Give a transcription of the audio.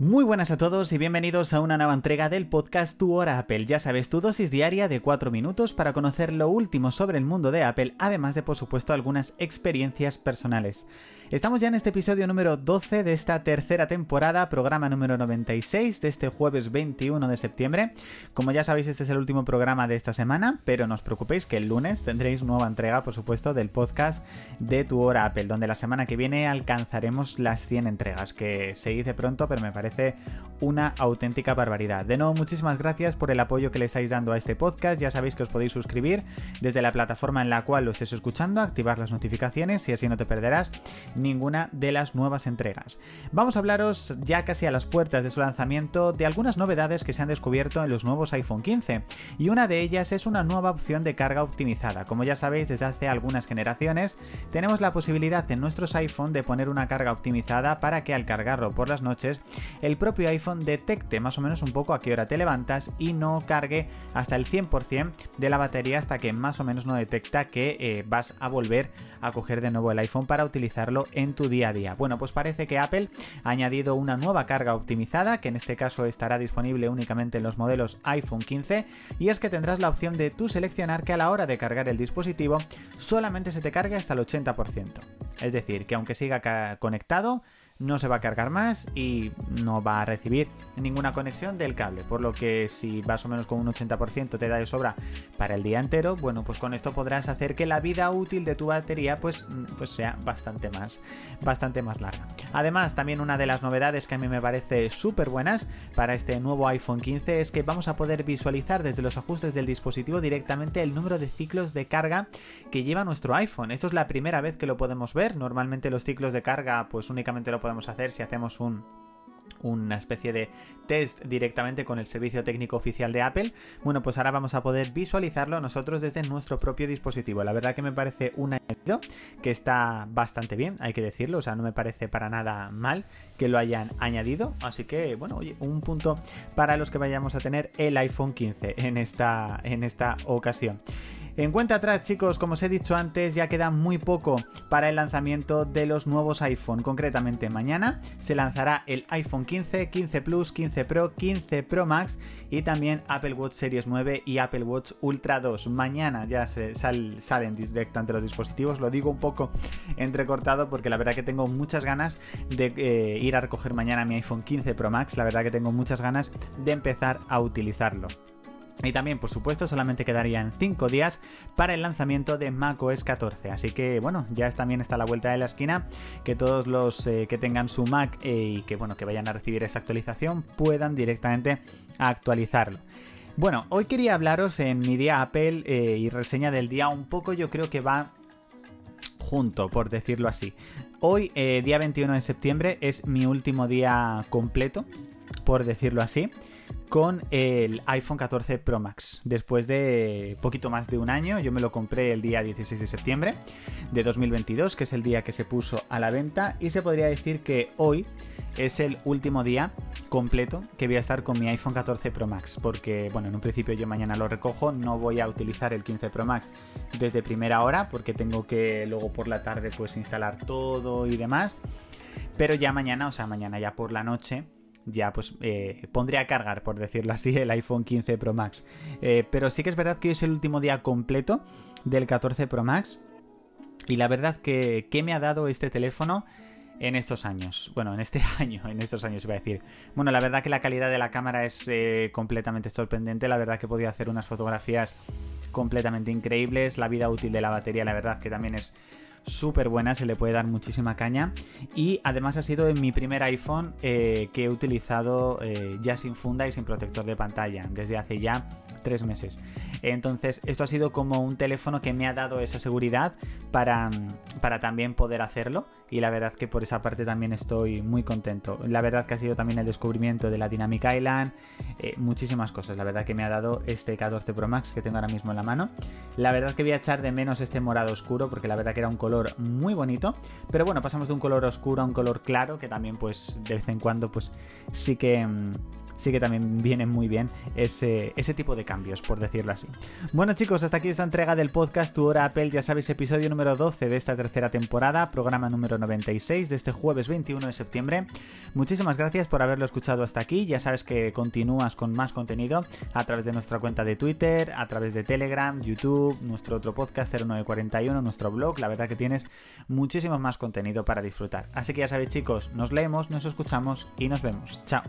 Muy buenas a todos y bienvenidos a una nueva entrega del podcast Tu Hora Apple. Ya sabes, tu dosis diaria de 4 minutos para conocer lo último sobre el mundo de Apple, además de por supuesto algunas experiencias personales. Estamos ya en este episodio número 12 de esta tercera temporada, programa número 96 de este jueves 21 de septiembre. Como ya sabéis, este es el último programa de esta semana, pero no os preocupéis que el lunes tendréis nueva entrega, por supuesto, del podcast de Tu Hora Apple, donde la semana que viene alcanzaremos las 100 entregas, que se dice pronto, pero me parece una auténtica barbaridad. De nuevo, muchísimas gracias por el apoyo que le estáis dando a este podcast. Ya sabéis que os podéis suscribir desde la plataforma en la cual lo estés escuchando, activar las notificaciones y así no te perderás ninguna de las nuevas entregas. Vamos a hablaros ya casi a las puertas de su lanzamiento de algunas novedades que se han descubierto en los nuevos iPhone 15 y una de ellas es una nueva opción de carga optimizada. Como ya sabéis desde hace algunas generaciones tenemos la posibilidad en nuestros iPhone de poner una carga optimizada para que al cargarlo por las noches el propio iPhone detecte más o menos un poco a qué hora te levantas y no cargue hasta el 100% de la batería hasta que más o menos no detecta que eh, vas a volver a coger de nuevo el iPhone para utilizarlo en tu día a día. Bueno, pues parece que Apple ha añadido una nueva carga optimizada, que en este caso estará disponible únicamente en los modelos iPhone 15, y es que tendrás la opción de tú seleccionar que a la hora de cargar el dispositivo solamente se te cargue hasta el 80%. Es decir, que aunque siga conectado, no se va a cargar más y no va a recibir ninguna conexión del cable. Por lo que si más o menos con un 80% te da de sobra para el día entero, bueno, pues con esto podrás hacer que la vida útil de tu batería pues, pues sea bastante más, bastante más larga. Además, también una de las novedades que a mí me parece súper buenas para este nuevo iPhone 15 es que vamos a poder visualizar desde los ajustes del dispositivo directamente el número de ciclos de carga que lleva nuestro iPhone. Esto es la primera vez que lo podemos ver. Normalmente los ciclos de carga pues únicamente lo podemos podemos hacer si hacemos un una especie de test directamente con el servicio técnico oficial de Apple. Bueno, pues ahora vamos a poder visualizarlo nosotros desde nuestro propio dispositivo. La verdad que me parece un añadido que está bastante bien, hay que decirlo, o sea, no me parece para nada mal que lo hayan añadido. Así que, bueno, oye, un punto para los que vayamos a tener el iPhone 15 en esta, en esta ocasión. En cuenta atrás, chicos, como os he dicho antes, ya queda muy poco para el lanzamiento de los nuevos iPhone. Concretamente, mañana se lanzará el iPhone 15, 15 Plus, 15 Pro, 15 Pro Max y también Apple Watch Series 9 y Apple Watch Ultra 2. Mañana ya se salen directamente los dispositivos. Lo digo un poco entrecortado porque la verdad que tengo muchas ganas de eh, ir a recoger mañana mi iPhone 15 Pro Max. La verdad que tengo muchas ganas de empezar a utilizarlo. Y también, por supuesto, solamente quedarían 5 días para el lanzamiento de macOS 14. Así que, bueno, ya también está la vuelta de la esquina. Que todos los eh, que tengan su Mac eh, y que, bueno, que vayan a recibir esa actualización puedan directamente actualizarlo. Bueno, hoy quería hablaros en mi día Apple eh, y reseña del día un poco, yo creo que va junto, por decirlo así. Hoy, día 21 de septiembre, es mi último día completo, por decirlo así con el iPhone 14 Pro Max. Después de poquito más de un año, yo me lo compré el día 16 de septiembre de 2022, que es el día que se puso a la venta, y se podría decir que hoy es el último día completo que voy a estar con mi iPhone 14 Pro Max, porque bueno, en un principio yo mañana lo recojo, no voy a utilizar el 15 Pro Max desde primera hora, porque tengo que luego por la tarde pues instalar todo y demás. Pero ya mañana, o sea, mañana ya por la noche, ya pues eh, pondré a cargar, por decirlo así, el iPhone 15 Pro Max. Eh, pero sí que es verdad que hoy es el último día completo del 14 Pro Max. Y la verdad que, ¿qué me ha dado este teléfono en estos años? Bueno, en este año, en estos años iba a decir. Bueno, la verdad que la calidad de la cámara es eh, completamente sorprendente. La verdad que podía hacer unas fotografías completamente increíbles. La vida útil de la batería, la verdad que también es súper buena, se le puede dar muchísima caña. Y además ha sido en mi primer iPhone eh, que he utilizado eh, ya sin funda y sin protector de pantalla, desde hace ya tres meses. Entonces, esto ha sido como un teléfono que me ha dado esa seguridad para, para también poder hacerlo. Y la verdad que por esa parte también estoy muy contento. La verdad que ha sido también el descubrimiento de la Dynamic Island, eh, muchísimas cosas. La verdad que me ha dado este 14 Pro Max que tengo ahora mismo en la mano. La verdad que voy a echar de menos este morado oscuro porque la verdad que era un color muy bonito. Pero bueno, pasamos de un color oscuro a un color claro que también pues de vez en cuando pues sí que... Sí que también vienen muy bien ese, ese tipo de cambios, por decirlo así. Bueno chicos, hasta aquí esta entrega del podcast Tu Hora Apple, ya sabéis, episodio número 12 de esta tercera temporada, programa número 96 de este jueves 21 de septiembre. Muchísimas gracias por haberlo escuchado hasta aquí, ya sabes que continúas con más contenido a través de nuestra cuenta de Twitter, a través de Telegram, YouTube, nuestro otro podcast 0941, nuestro blog, la verdad que tienes muchísimo más contenido para disfrutar. Así que ya sabéis chicos, nos leemos, nos escuchamos y nos vemos. Chao.